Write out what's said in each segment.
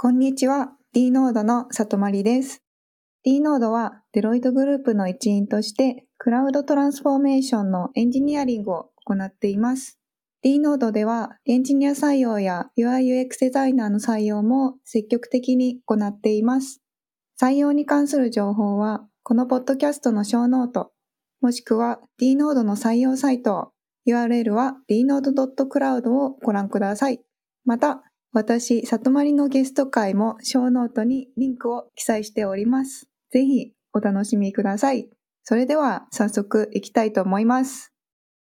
こんにちは。D ノードの里まりです。D ノードはデロイトグループの一員としてクラウドトランスフォーメーションのエンジニアリングを行っています。D ノードではエンジニア採用や UIUX デザイナーの採用も積極的に行っています。採用に関する情報はこのポッドキャストのショーノート、もしくは D ノードの採用サイト、URL は dnode.cloud をご覧ください。また、私、里まりのゲスト回もショーノートにリンクを記載しております。ぜひお楽しみください。それでは早速行きたいと思います。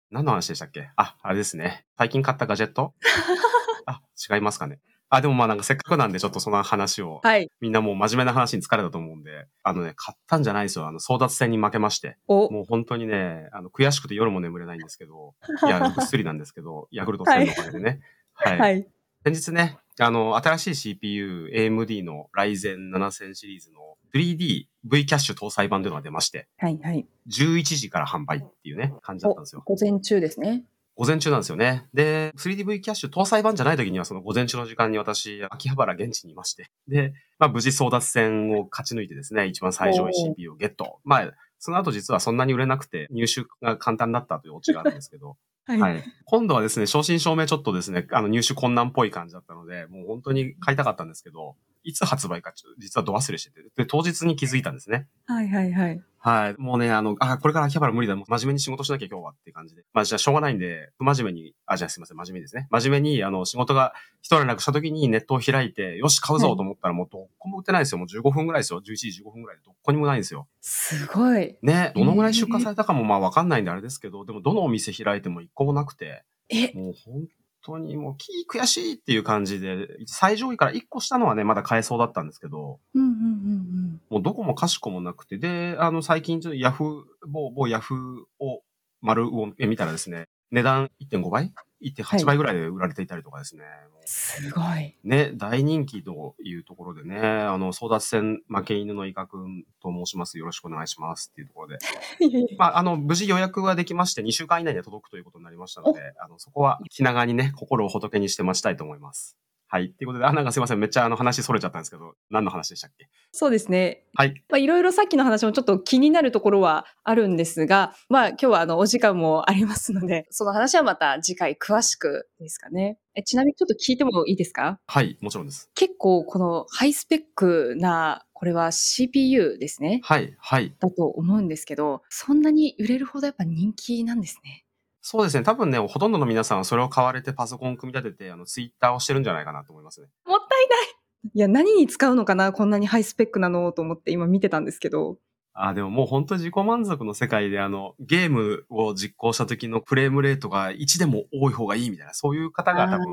何の話でしたっけ？あ、あれですね。最近買ったガジェット？あ、違いますかね。あ、でもまあなんかせっかくなんでちょっとその話を。はい。みんなもう真面目な話に疲れたと思うんで、あのね、買ったんじゃないですよ。あの、争奪戦に負けまして。もう本当にね、あの、悔しくて夜も眠れないんですけど、いや、ぐっすりなんですけど、ヤクルト1000のおかげでね。はい。はい、先日ね、あの、新しい CPU、AMD の Ryzen 7000シリーズの 3D V キャッシュ搭載版というのが出まして、はいはい。11時から販売っていうね、感じだったんですよ。午前中ですね。午前中なんですよね。で、3DV キャッシュ搭載版じゃない時にはその午前中の時間に私、秋葉原現地にいまして。で、まあ無事争奪戦を勝ち抜いてですね、一番最上位 CPU をゲット。まあ、その後実はそんなに売れなくて入手が簡単だったというオチがあるんですけど、はい、今度はですね、正真正銘ちょっとですね、あの入手困難っぽい感じだったので、もう本当に買いたかったんですけど、いつ発売か実は度忘れしてて、で、当日に気づいたんですね。はいはいはい。はい。もうね、あの、あ、これから秋葉原無理だ。真面目に仕事しなきゃ今日はっていう感じで。まあじゃあしょうがないんで、不真面目に、あ、じゃあすいません、真面目ですね。真面目に、あの、仕事が一連絡した時にネットを開いて、よし、買うぞと思ったらもうどこも売ってないですよ。もう15分ぐらいですよ。11時15分ぐらいでどこにもないんですよ。すごい。ね、どのぐらい出荷されたかもまあわかんないんであれですけど、でもどのお店開いても一個もなくて。えもう本当にもう、キー悔しいっていう感じで、最上位から1個下のはね、まだ買えそうだったんですけど、うんうんうんうん、もうどこもかしこもなくて、で、あの、最近ちょっとヤフー、某、某ヤフーを丸を見たらですね、値段1.5倍1.8倍ぐらいで売られていたりとかですね。はい、すごい。ね、大人気というところでね、あの、争奪戦負け犬のイカ君と申します。よろしくお願いしますっていうところで。まあ、あの、無事予約ができまして、2週間以内で届くということになりましたので、あの、そこは気長にね、心を仏にして待ちたいと思います。はい。ということで、あ、なんかすいません。めっちゃあの話それちゃったんですけど、何の話でしたっけ？そうですね。はい。まあ、いろいろさっきの話もちょっと気になるところはあるんですが、まあ、今日はあの、お時間もありますので、その話はまた次回詳しくですかね。えちなみにちょっと聞いてもいいですか？はい、もちろんです。結構このハイスペックな、これは CPU ですね。はい、はい。だと思うんですけど、そんなに売れるほどやっぱ人気なんですね。そうですね。多分ね、ほとんどの皆さんはそれを買われてパソコン組み立てて、あの、ツイッターをしてるんじゃないかなと思いますね。もったいない。いや、何に使うのかなこんなにハイスペックなのと思って今見てたんですけど。あ、でももう本当自己満足の世界であの、ゲームを実行した時のフレームレートが1でも多い方がいいみたいな、そういう方が多分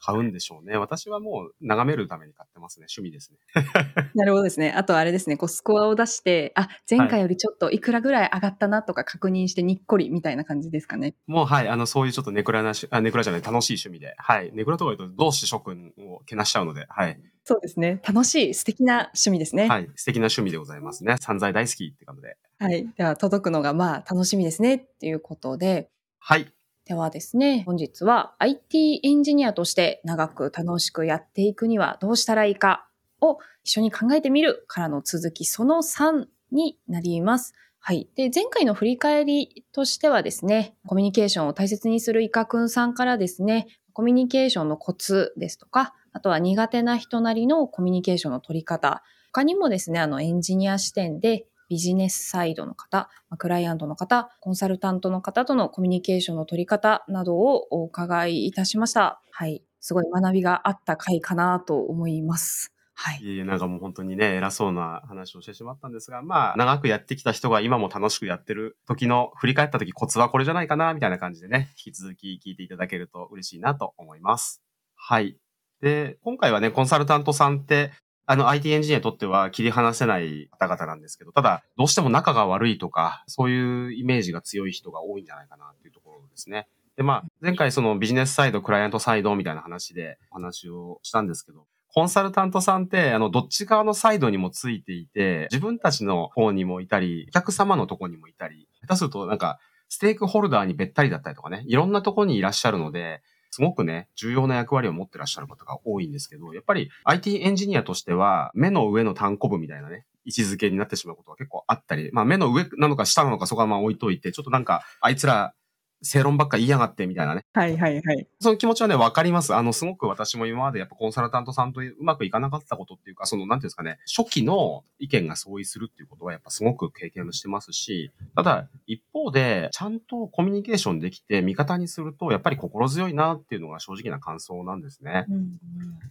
買うんでしょうね。私はもう眺めるために買ってますね。趣味ですね。なるほどですね。あとあれですね、こうスコアを出して、あ、前回よりちょっといくらぐらい上がったなとか確認してにっこりみたいな感じですかね。もうはい、あの、そういうちょっとネクラなし、あ、ネクラじゃない、楽しい趣味で。はい。ネクラとか言うと同志諸君をけなしちゃうので、はい。そうですね。楽しい、素敵な趣味ですね。はい。素敵な趣味でございますね。散財大好きって感じで。はい。では、届くのがまあ楽しみですねっていうことで。はい。ではですね、本日は IT エンジニアとして長く楽しくやっていくにはどうしたらいいかを一緒に考えてみるからの続きその3になります。はい。で、前回の振り返りとしてはですね、コミュニケーションを大切にするイカくんさんからですね、コミュニケーションのコツですとか、あとは苦手な人なりのコミュニケーションの取り方、他にもですね、あのエンジニア視点でビジネスサイドの方、クライアントの方、コンサルタントの方とのコミュニケーションの取り方などをお伺いいたしました。はい。すごい学びがあった回かなと思います。はい。なんかもう本当にね、偉そうな話をしてしまったんですが、まあ、長くやってきた人が今も楽しくやってる時の、振り返った時コツはこれじゃないかな、みたいな感じでね、引き続き聞いていただけると嬉しいなと思います。はい。で、今回はね、コンサルタントさんって、あの IT エンジニアにとっては切り離せない方々なんですけど、ただ、どうしても仲が悪いとか、そういうイメージが強い人が多いんじゃないかなっていうところですね。で、まあ、前回そのビジネスサイド、クライアントサイドみたいな話でお話をしたんですけど、コンサルタントさんって、あの、どっち側のサイドにもついていて、自分たちの方にもいたり、お客様のとこにもいたり、下手するとなんか、ステークホルダーにべったりだったりとかね、いろんなとこにいらっしゃるので、すごくね、重要な役割を持ってらっしゃる方が多いんですけど、やっぱり IT エンジニアとしては、目の上の単行部みたいなね、位置づけになってしまうことが結構あったり、まあ目の上なのか下なのかそこはまあ置いといて、ちょっとなんか、あいつら正論ばっか言いやがってみたいなね。はいはいはい。その気持ちはね、わかります。あの、すごく私も今までやっぱコンサルタントさんとうまくいかなかったことっていうか、その、なんていうんですかね、初期の意見が相違するっていうことはやっぱすごく経験してますし、ただ、一方で、ちゃんとコミュニケーションできて味方にすると、やっぱり心強いなっていうのが正直な感想なんですね。うんうん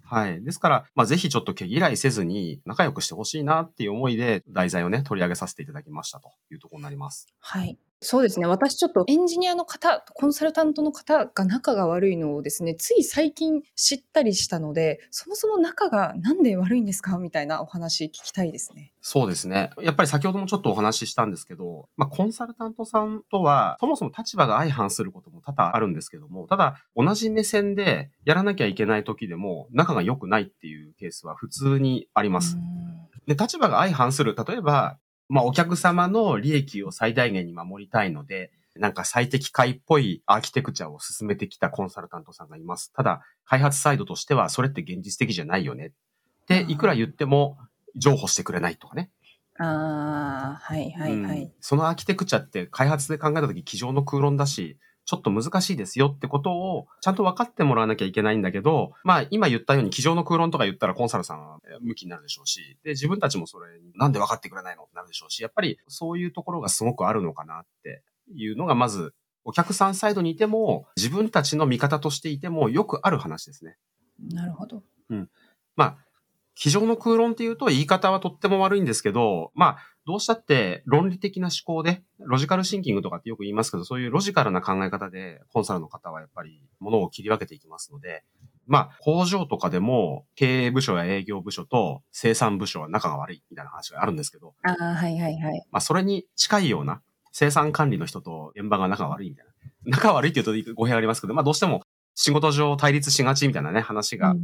はい。ですから、まあ、ぜひちょっと毛嫌いせずに仲良くしてほしいなっていう思いで題材をね、取り上げさせていただきましたというところになります。はい。そうですね。私ちょっとエンジニアの方、コンサルタントの方が仲が悪いのをですね、つい最近知ったりしたので、そもそも仲がなんで悪いんですか？みたいなお話聞きたいですね。そうですね。やっぱり先ほどもちょっとお話ししたんですけど、まあ、コンサルタントさんとは、そもそも立場が相反することも多々あるんですけども、ただ、同じ目線でやらなきゃいけない時でも、仲が良くないっていうケースは普通にあります。で、立場が相反する。例えば、まあ、お客様の利益を最大限に守りたいので、なんか最適解っぽいアーキテクチャを進めてきたコンサルタントさんがいます。ただ、開発サイドとしては、それって現実的じゃないよね。で、いくら言っても、譲歩してくれないとかね。ああ、はいはいはうんい。そのアーキテクチャって開発で考えたとき、机上の空論だし、ちょっと難しいですよってことをちゃんと分かってもらわなきゃいけないんだけど、まあ今言ったように机上の空論とか言ったらコンサルさんは向きになるでしょうし、で、自分たちもそれになんで分かってくれないのってなるでしょうし、やっぱりそういうところがすごくあるのかなっていうのがまず、お客さんサイドにいても、自分たちの味方としていてもよくある話ですね。なるほど。まあ、机上の空論っていうと言い方はとっても悪いんですけど、まあ、どうしたって論理的な思考で、ロジカルシンキングとかってよく言いますけど、そういうロジカルな考え方で、コンサルの方はやっぱり物を切り分けていきますので、まあ、工場とかでも経営部署や営業部署と生産部署は仲が悪いみたいな話があるんですけど、ああ、はいはいはい。まあ、それに近いような生産管理の人と現場が仲が悪いみたいな。仲悪いって言うと語弊ありますけど、まあ、どうしても仕事上対立しがちみたいなね、話が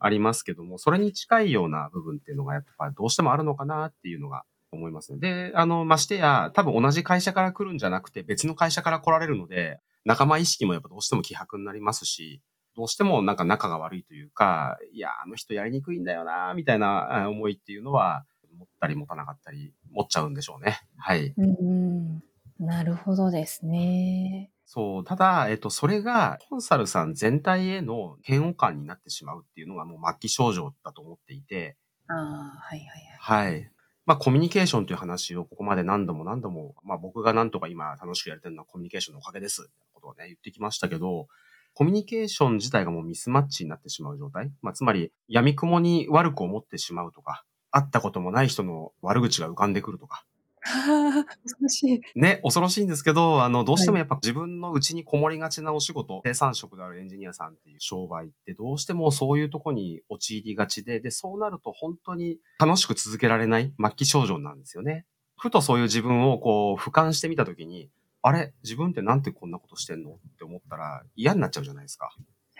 ありますけども、それに近いような部分っていうのがやっぱどうしてもあるのかなっていうのが思いますね。で、あの、ましてや、多分同じ会社から来るんじゃなくて別の会社から来られるので、仲間意識もやっぱどうしても希薄になりますし、どうしてもなんか仲が悪いというか、いや、あの人やりにくいんだよな、みたいなあ思いっていうのは、持ったり持たなかったり、持っちゃうんでしょうね。はい。うんうんなるほどですね。そう。ただ、えっと、それが、コンサルさん全体への嫌悪感になってしまうっていうのがもう末期症状だと思っていて、ああ、はいはいはい。はい。まあ、コミュニケーションという話をここまで何度も何度も、まあ、僕がなんとか今楽しくやれてるのはコミュニケーションのおかげです。みたいなことをね、言ってきましたけど、コミュニケーション自体がもうミスマッチになってしまう状態。まあ、つまり、闇雲に悪く思ってしまうとか、会ったこともない人の悪口が浮かんでくるとか。はあ、難しい。ね、恐ろしいんですけど、あの、どうしてもやっぱ自分の内にこもりがちなお仕事、生産職であるエンジニアさんっていう商売ってどうしてもそういうとこに陥りがちで、で、そうなると本当に楽しく続けられない末期症状なんですよね。ふとそういう自分をこう俯瞰してみたときに、あれ自分ってなんでこんなことしてんの？って思ったら嫌になっちゃうじゃないですか。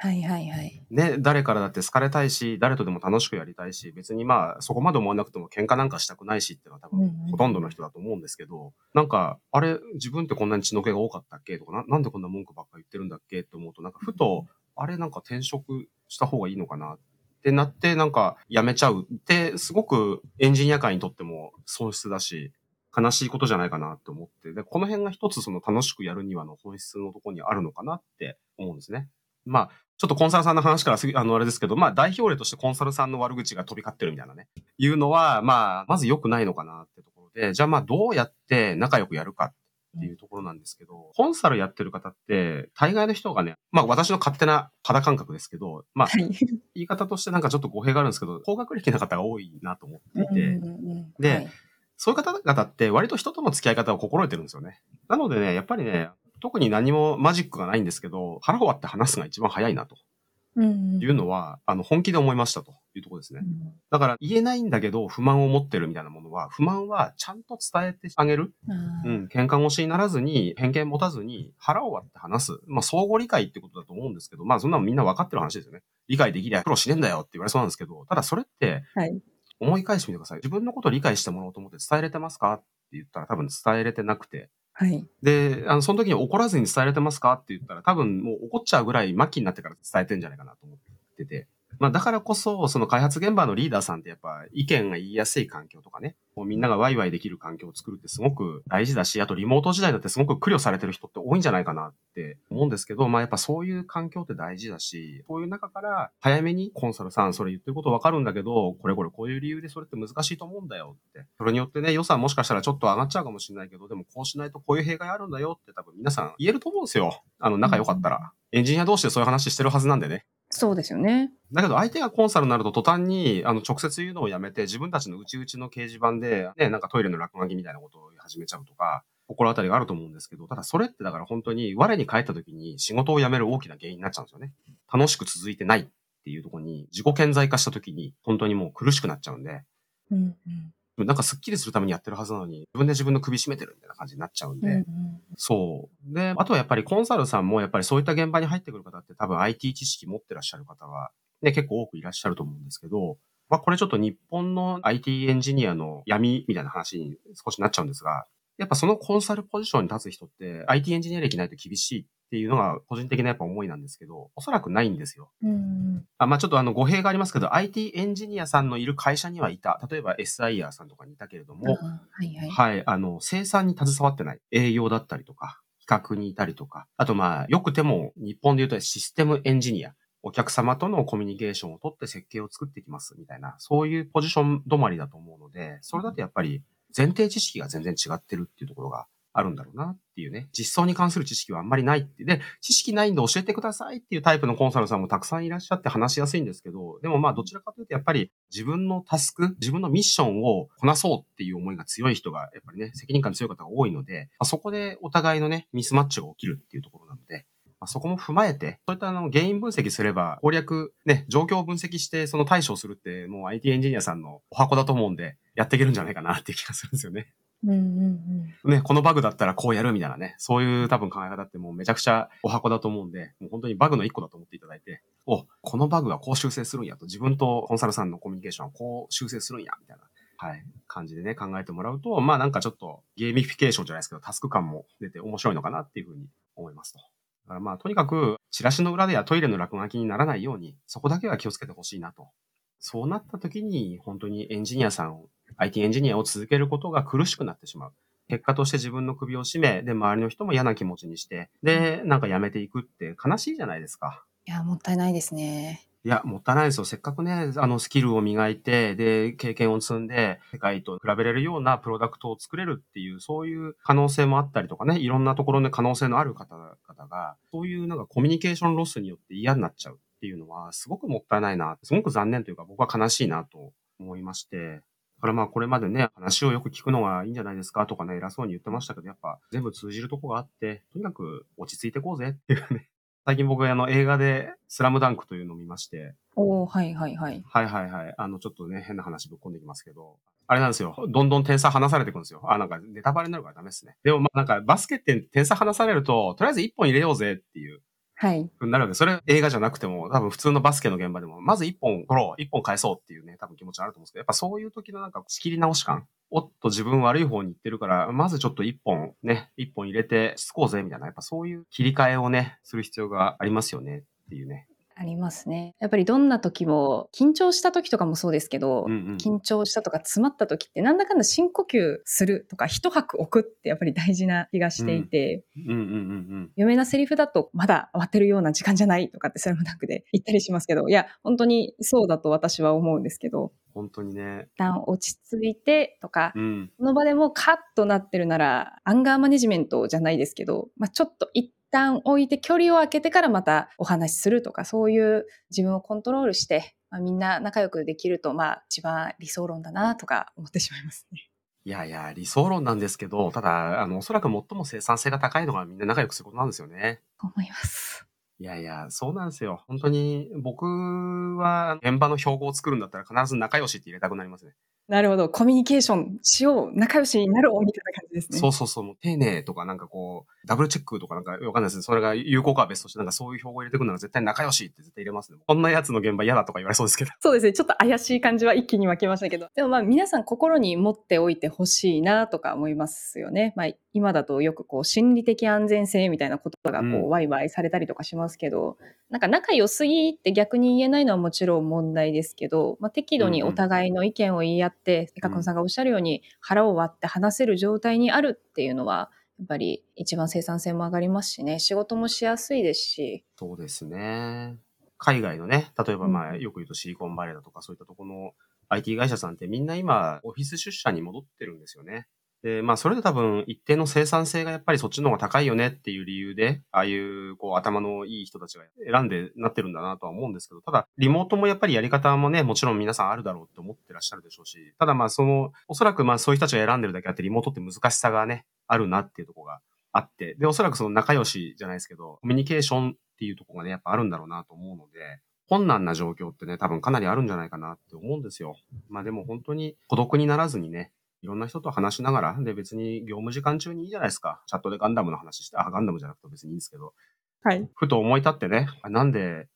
はいはいはい。ね、誰からだって好かれたいし、誰とでも楽しくやりたいし、別にまあそこまで思わなくても喧嘩なんかしたくないしっていうのは多分うんうんほとんどの人だと思うんですけど、なんか、あれ、自分ってこんなに血の気が多かったっけ？とかな、なんでこんな文句ばっか言ってるんだっけ？って思うと、なんかふと、あれなんか転職した方がいいのかなってなって、なんか辞めちゃうって、すごくエンジニア界にとっても損失だし、悲しいことじゃないかなって思って、で、この辺が一つその楽しくやるにはの本質のところにあるのかなって思うんですね。まあ、ちょっとコンサルさんの話からあの、あれですけど、まあ、代表例としてコンサルさんの悪口が飛び交ってるみたいなね、いうのは、まあ、まず良くないのかなってところで、じゃあまあ、どうやって仲良くやるかっていうところなんですけど、コンサルやってる方って、大概の人がね、まあ、私の勝手な肌感覚ですけど、まあ、はい。言い方としてなんかちょっと語弊があるんですけど、高学歴な方が多いなと思っていて、うんうんうんではいそういう方々って割と人との付き合い方を心得てるんですよね。なのでね、やっぱりね、特に何もマジックがないんですけど、腹を割って話すのが一番早いなとうんうんいうのは、あの、本気で思いましたというところですね。うんだから言えないんだけど、不満を持ってるみたいなものは、不満はちゃんと伝えてあげる。うん、喧嘩腰にならずに、偏見持たずに、腹を割って話す。まあ、相互理解ってことだと思うんですけど、まあ、そんなのみんな分かってる話ですよね。理解できりゃ苦労しねえんだよって言われそうなんですけど、ただそれって、はい。思い返してみてください。自分のことを理解してもらおうと思って伝えれてますか？って言ったら多分伝えれてなくて、はい。で、あの、その時に怒らずに伝えられてますか？って言ったら、多分もう怒っちゃうぐらい末期になってから伝えてんじゃないかなと思ってて。まあだからこそ、その開発現場のリーダーさんってやっぱ意見が言いやすい環境とかね、もうみんながワイワイできる環境を作るってすごく大事だし、あとリモート時代だってすごく苦慮されてる人って多いんじゃないかなって思うんですけど、まあやっぱそういう環境って大事だし、そういう中から早めにコンサルさんそれ言ってることわかるんだけど、これこれこういう理由でそれって難しいと思うんだよって。それによってね、予算もしかしたらちょっと上がっちゃうかもしれないけど、でもこうしないとこういう弊害あるんだよって多分皆さん言えると思うんですよ。あの仲良かったら。エンジニア同士でそういう話してるはずなんでね。そうですよね。だけど相手がコンサルになると途端にあの直接言うのをやめて自分たちの内々の掲示板でね、なんかトイレの落書きみたいなことを始めちゃうとか、心当たりがあると思うんですけど、ただそれってだから本当に我に返った時に仕事を辞める大きな原因になっちゃうんですよね。楽しく続いてないっていうところに自己顕在化した時に本当にもう苦しくなっちゃうんで、うんなんかスッキリするためにやってるはずなのに、自分で自分の首絞めてるみたいな感じになっちゃうんで、うん。うんそう。で、あとはやっぱりコンサルさんもやっぱりそういった現場に入ってくる方って多分 IT 知識持ってらっしゃる方は、ね、結構多くいらっしゃると思うんですけど、まあこれちょっと日本の IT エンジニアの闇みたいな話に少しなっちゃうんですが、やっぱそのコンサルポジションに立つ人って IT エンジニア歴ないと厳しいっていうのが個人的なやっぱ思いなんですけど、おそらくないんですよ。うんあまあちょっとあの語弊がありますけど、IT エンジニアさんのいる会社にはいた。例えば SIR さんとかにいたけれども、あはいはい。はい、あの、生産に携わってない。営業だったりとか、企画にいたりとか、あとまあ、よくても日本で言うとシステムエンジニア。お客様とのコミュニケーションを取って設計を作っていきますみたいな、そういうポジション止まりだと思うので、それだとやっぱり前提知識が全然違ってるっていうところがあるんだろうなっていうね。実装に関する知識はあんまりないって。で、知識ないんで教えてくださいっていうタイプのコンサルさんもたくさんいらっしゃって話しやすいんですけど、でもまあどちらかというとやっぱり自分のタスク、自分のミッションをこなそうっていう思いが強い人が、やっぱりね、責任感強い方が多いので、まあそこでお互いのね、ミスマッチが起きるっていうところなので、まあそこも踏まえて、そういったあの原因分析すれば、攻略、ね、状況を分析してその対処をするって、もう IT エンジニアさんのおはこだと思うんで、やっていけるんじゃないかなっていう気がするんですよね。うんうんうん。ね、このバグだったらこうやるみたいなね、そういう多分考え方ってもうめちゃくちゃおはこだと思うんで、もう本当にバグの一個だと思っていただいて、お、このバグはこう修正するんやと、自分とコンサルさんのコミュニケーションはこう修正するんや、みたいな、はい、感じでね、考えてもらうと、まあなんかちょっとゲーミフィケーションじゃないですけど、タスク感も出て面白いのかなっていうふうに思いますと。だからまあとにかく、チラシの裏ではトイレの落書きにならないように、そこだけは気をつけてほしいなと。そうなった時に、本当にエンジニアさんを、IT エンジニアを続けることが苦しくなってしまう。結果として自分の首を絞め、で、周りの人も嫌な気持ちにして、で、なんかやめていくって悲しいじゃないですか。いや、もったいないですね。いや、もったいないですよ。せっかくね、あの、スキルを磨いて、で、経験を積んで、世界と比べれるようなプロダクトを作れるっていう、そういう可能性もあったりとかね、いろんなところで可能性のある方々が、そういうなんかコミュニケーションロスによって嫌になっちゃうっていうのは、すごくもったいないな、すごく残念というか、僕は悲しいなと思いまして、だからまあこれまでね、話をよく聞くのがいいんじゃないですかとかね、偉そうに言ってましたけど、やっぱ全部通じるとこがあって、とにかく落ち着いていこうぜっていうね。最近僕あの映画でスラムダンクというのを見まして、おーはいはいはい。はいはいはい。あの、ちょっとね、変な話ぶっ込んできますけど、あれなんですよ。どんどん点差離されていくんですよ。あ、なんかネタバレになるからダメですね。でもまあなんかバスケって点差離されると、とりあえず一本入れようぜっていうはい。なるわけ、それ映画じゃなくても、多分普通のバスケの現場でも、まず一本取ろう、一本返そうっていうね、多分気持ちあると思うんですけど、やっぱそういう時のなんか仕切り直し感、おっと自分悪い方に行ってるから、まずちょっと一本ね、一本入れてしつこうぜみたいな、やっぱそういう切り替えをね、する必要がありますよねっていうね。ありますね。やっぱりどんな時も、緊張した時とかもそうですけど、うんうん。緊張したとか詰まった時ってなんだかんだ深呼吸するとか一拍置くってやっぱり大事な気がしていて。有名なセリフだとまだ終わってるような時間じゃないとかってスラムダンクで言ったりしますけどいや本当にそうだと私は思うんですけど本当にね。一旦落ち着いてとか、うん。この場でもうカッとなってるならアンガーマネジメントじゃないですけど、まあ、ちょっと一旦置いて距離を空けてからまたお話しするとかそういう自分をコントロールして、まあ、みんな仲良くできるとまあ一番理想論だなとか思ってしまいますね。いやいや、理想論なんですけど、ただ、あの、おそらく最も生産性が高いのがみんな仲良くすることなんですよね。思います。いやいや、そうなんですよ。本当に、僕は現場の標語を作るんだったら必ず仲良しって入れたくなりますね。なるほど。コミュニケーションしよう。仲良しになろうみたいな感じですね。そうそうそう、丁寧とかなんかこう、ダブルチェックとかなんかわかんないですね。それが有効かは別として、なんかそういう標語入れてくるなら絶対仲良しって絶対入れますね。こんなやつの現場嫌だとか言われそうですけど。そうですね。ちょっと怪しい感じは一気に湧きましたけど。でもまあ皆さん心に持っておいてほしいなとか思いますよね。まあ今だとよくこう心理的安全性みたいな言葉がこう、うんワイワイされたりとかしますけど、なんか仲良すぎって逆に言えないのはもちろん問題ですけど、まあ適度にお互いの意見を言い合って、エカ君さんがおっしゃるように腹を割って話せる状態にあるっていうのは、やっぱり一番生産性も上がりますしね、仕事もしやすいですし、そうですね。海外のね、例えばまあうんよく言うとシリコンバレーだとかそういったところの IT 会社さんってみんな今オフィス出社に戻ってるんですよね。で、まあそれで多分一定の生産性がやっぱりそっちの方が高いよねっていう理由で、ああいうこう頭のいい人たちが選んでなってるんだなとは思うんですけど、ただリモートもやっぱりやり方もね、もちろん皆さんあるだろうって思ってらっしゃるでしょうし、ただまあその、おそらくまあそういう人たちが選んでるだけあってリモートって難しさがね、あるなっていうとこがあって、で、おそらくその仲良しじゃないですけど、コミュニケーションっていうとこがね、やっぱあるんだろうなと思うので、困難な状況ってね、多分かなりあるんじゃないかなって思うんですよ。まあでも本当に孤独にならずにね、いろんな人と話しながら、で別に業務時間中にいいじゃないですか。チャットでガンダムの話して、あ、ガンダムじゃなくて別にいいんですけど、はい。ふと思い立ってね、あなんで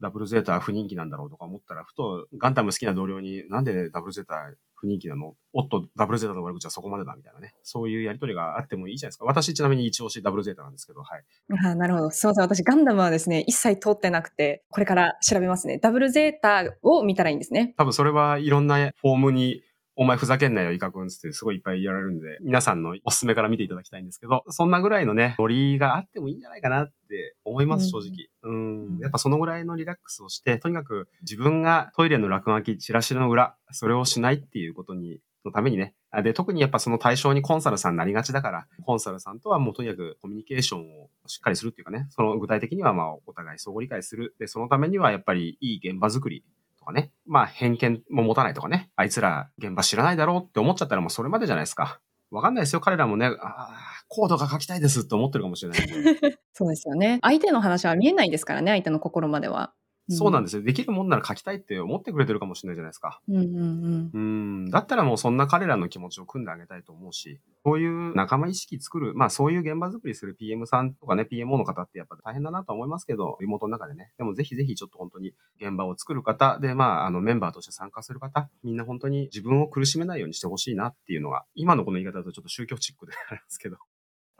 ダブルゼータは不人気なんだろうとか思ったら、ふとガンダム好きな同僚に、なんでダブルゼータ不人気なの？おっと、ダブルゼータの悪口はそこまでだみたいなね。そういうやりとりがあってもいいじゃないですか。私ちなみに一押しダブルゼータなんですけど、はい。あーなるほど。すいません。私、ガンダムはですね、一切通ってなくて、これから調べますね。ダブルゼータを見たらいいんですね。多分それはいろんなフォームに、お前ふざけんなよ、イカ君つってすごいいっぱいやられるんで、皆さんのおすすめから見ていただきたいんですけど、そんなぐらいのね、ノリがあってもいいんじゃないかなって思います、正うん直。うん。やっぱそのぐらいのリラックスをして、とにかく自分がトイレの落書き、チラシの裏、それをしないっていうことに、のためにね。あで、特にやっぱその対象にコンサルさんになりがちだから、コンサルさんとはもうとにかくコミュニケーションをしっかりするっていうかね、その具体的にはまあお互い相互理解する。で、そのためにはやっぱりいい現場作りとかね。まあ偏見も持たないとかね。あいつら現場知らないだろうって思っちゃったらもうそれまでじゃないですか。わかんないですよ。彼らもね、ああ、コードが書きたいですって思ってるかもしれない。そうですよね。相手の話は見えないですからね、相手の心までは。そうなんですよ。できるもんなら書きたいって思ってくれてるかもしれないじゃないですか。うんうんうん。うん。だったらもうそんな彼らの気持ちを組んであげたいと思うし、そういう仲間意識作る、まあそういう現場作りする PM さんとかね、PMO の方ってやっぱ大変だなとは思いますけど、リモートの中でね。でもぜひぜひちょっと本当に現場を作る方で、まああのメンバーとして参加する方、みんな本当に自分を苦しめないようにしてほしいなっていうのが、今のこの言い方だとちょっと宗教チックであるんですけど、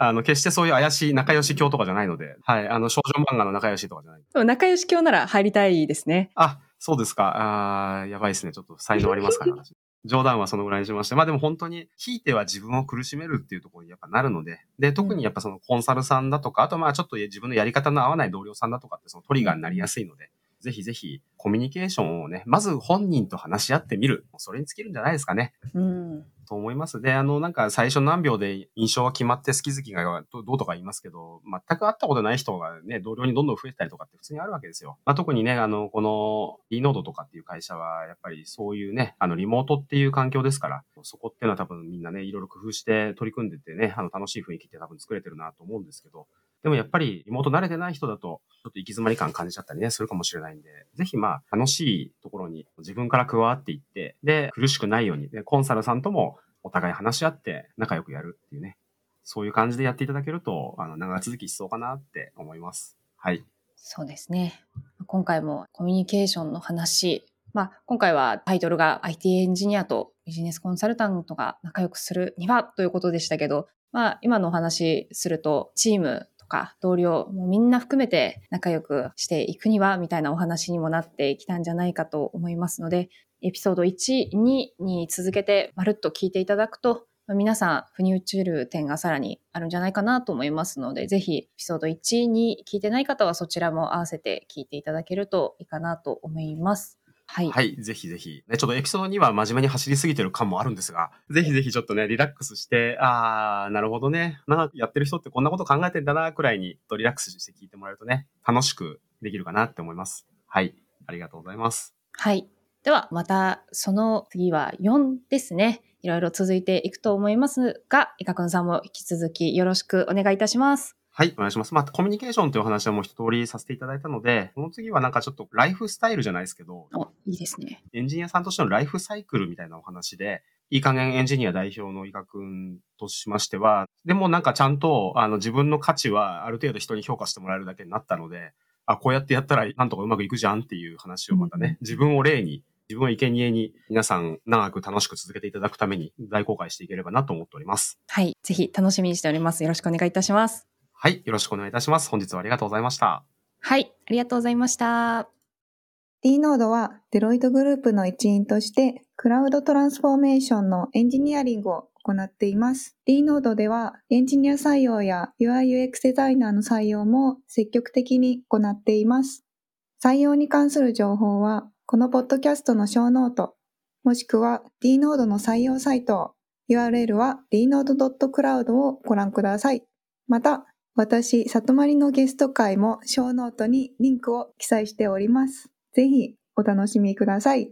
あの、決してそういう怪しい仲良し教とかじゃないので、はい、あの、少女漫画の仲良しとかじゃない。でも仲良し教なら入りたいですね。あ、そうですか。あーやばいですね。ちょっと才能ありますから、私 冗談はそのぐらいにしまして。まあでも本当に、ひいては自分を苦しめるっていうところにやっぱなるので、で、特にやっぱそのコンサルさんだとか、あとまあちょっと自分のやり方の合わない同僚さんだとかってそのトリガーになりやすいので、ぜひぜひコミュニケーションをね、まず本人と話し合ってみる。それに尽きるんじゃないですかね。うん。と思います。で、あの、なんか最初何秒で印象が決まって好き好きがどどうとか言いますけど、全く会ったことない人がね、同僚にどんどん増えたりとかって普通にあるわけですよ。まあ、特にね、あの、この e ノードとかっていう会社は、やっぱりそういうね、あの、リモートっていう環境ですから、そこっていうのは多分みんなね、いろいろ工夫して取り組んでてね、あの、楽しい雰囲気って多分作れてるなと思うんですけど、でもやっぱりリモート慣れてない人だと、ちょっと行き詰まり感感じちゃったりね、するかもしれないんで、ぜひまあ、楽しいところに自分から加わっていって、で、苦しくないように、で、コンサルさんともお互い話し合って仲良くやるっていうね、そういう感じでやっていただけると、あの、長続きしそうかなって思います。はい。そうですね。今回もコミュニケーションの話、まあ、今回はタイトルが IT エンジニアとビジネスコンサルタントが仲良くするにはということでしたけど、まあ、今のお話すると、チームか同僚、もうみんな含めて仲良くしていくには、みたいなお話にもなってきたんじゃないかと思いますので、エピソード1、2に続けてまるっと聞いていただくと、皆さん、腑に落ちる点がさらにあるんじゃないかなと思いますので、ぜひ、エピソード1に聞いてない方はそちらも合わせて聞いていただけるといいかなと思います。はい。はい、ぜひぜひ。ね、ちょっとエピソードには真面目に走りすぎてる感もあるんですが、ぜひぜひちょっとね、リラックスして、あー、なるほどね。長くやってる人ってこんなこと考えてんだな、くらいに、とリラックスして聞いてもらえるとね、楽しくできるかなって思います。はい。ありがとうございます。はい。では、また、その次は4ですね。いろいろ続いていくと思いますが、いかくんさんも引き続きよろしくお願いいたします。はい、お願いします。まあ、コミュニケーションというお話はもう一通りさせていただいたので、この次はなんかちょっとライフスタイルじゃないですけど、お、いいですね。エンジニアさんとしてのライフサイクルみたいなお話で、いい加減エンジニア代表の伊賀くんとしましては、でもなんかちゃんと、あの、自分の価値はある程度人に評価してもらえるだけになったので、あ、こうやってやったらなんとかうまくいくじゃんっていう話をまたね、自分を例に、自分を生贄に皆さん長く楽しく続けていただくために大公開していければなと思っております。はい。ぜひ楽しみにしております。よろしくお願いいたします。はい。よろしくお願いいたします。本日はありがとうございました。はい。ありがとうございました。D ノードはデロイトグループの一員としてクラウドトランスフォーメーションのエンジニアリングを行っています。D ノードではエンジニア採用や UIUX デザイナーの採用も積極的に行っています。採用に関する情報はこのポッドキャストのショーノートもしくは D ノードの採用サイト URL は dnode.cloud をご覧ください。また、私、里まりのゲスト回もショーノートにリンクを記載しております。ぜひお楽しみください。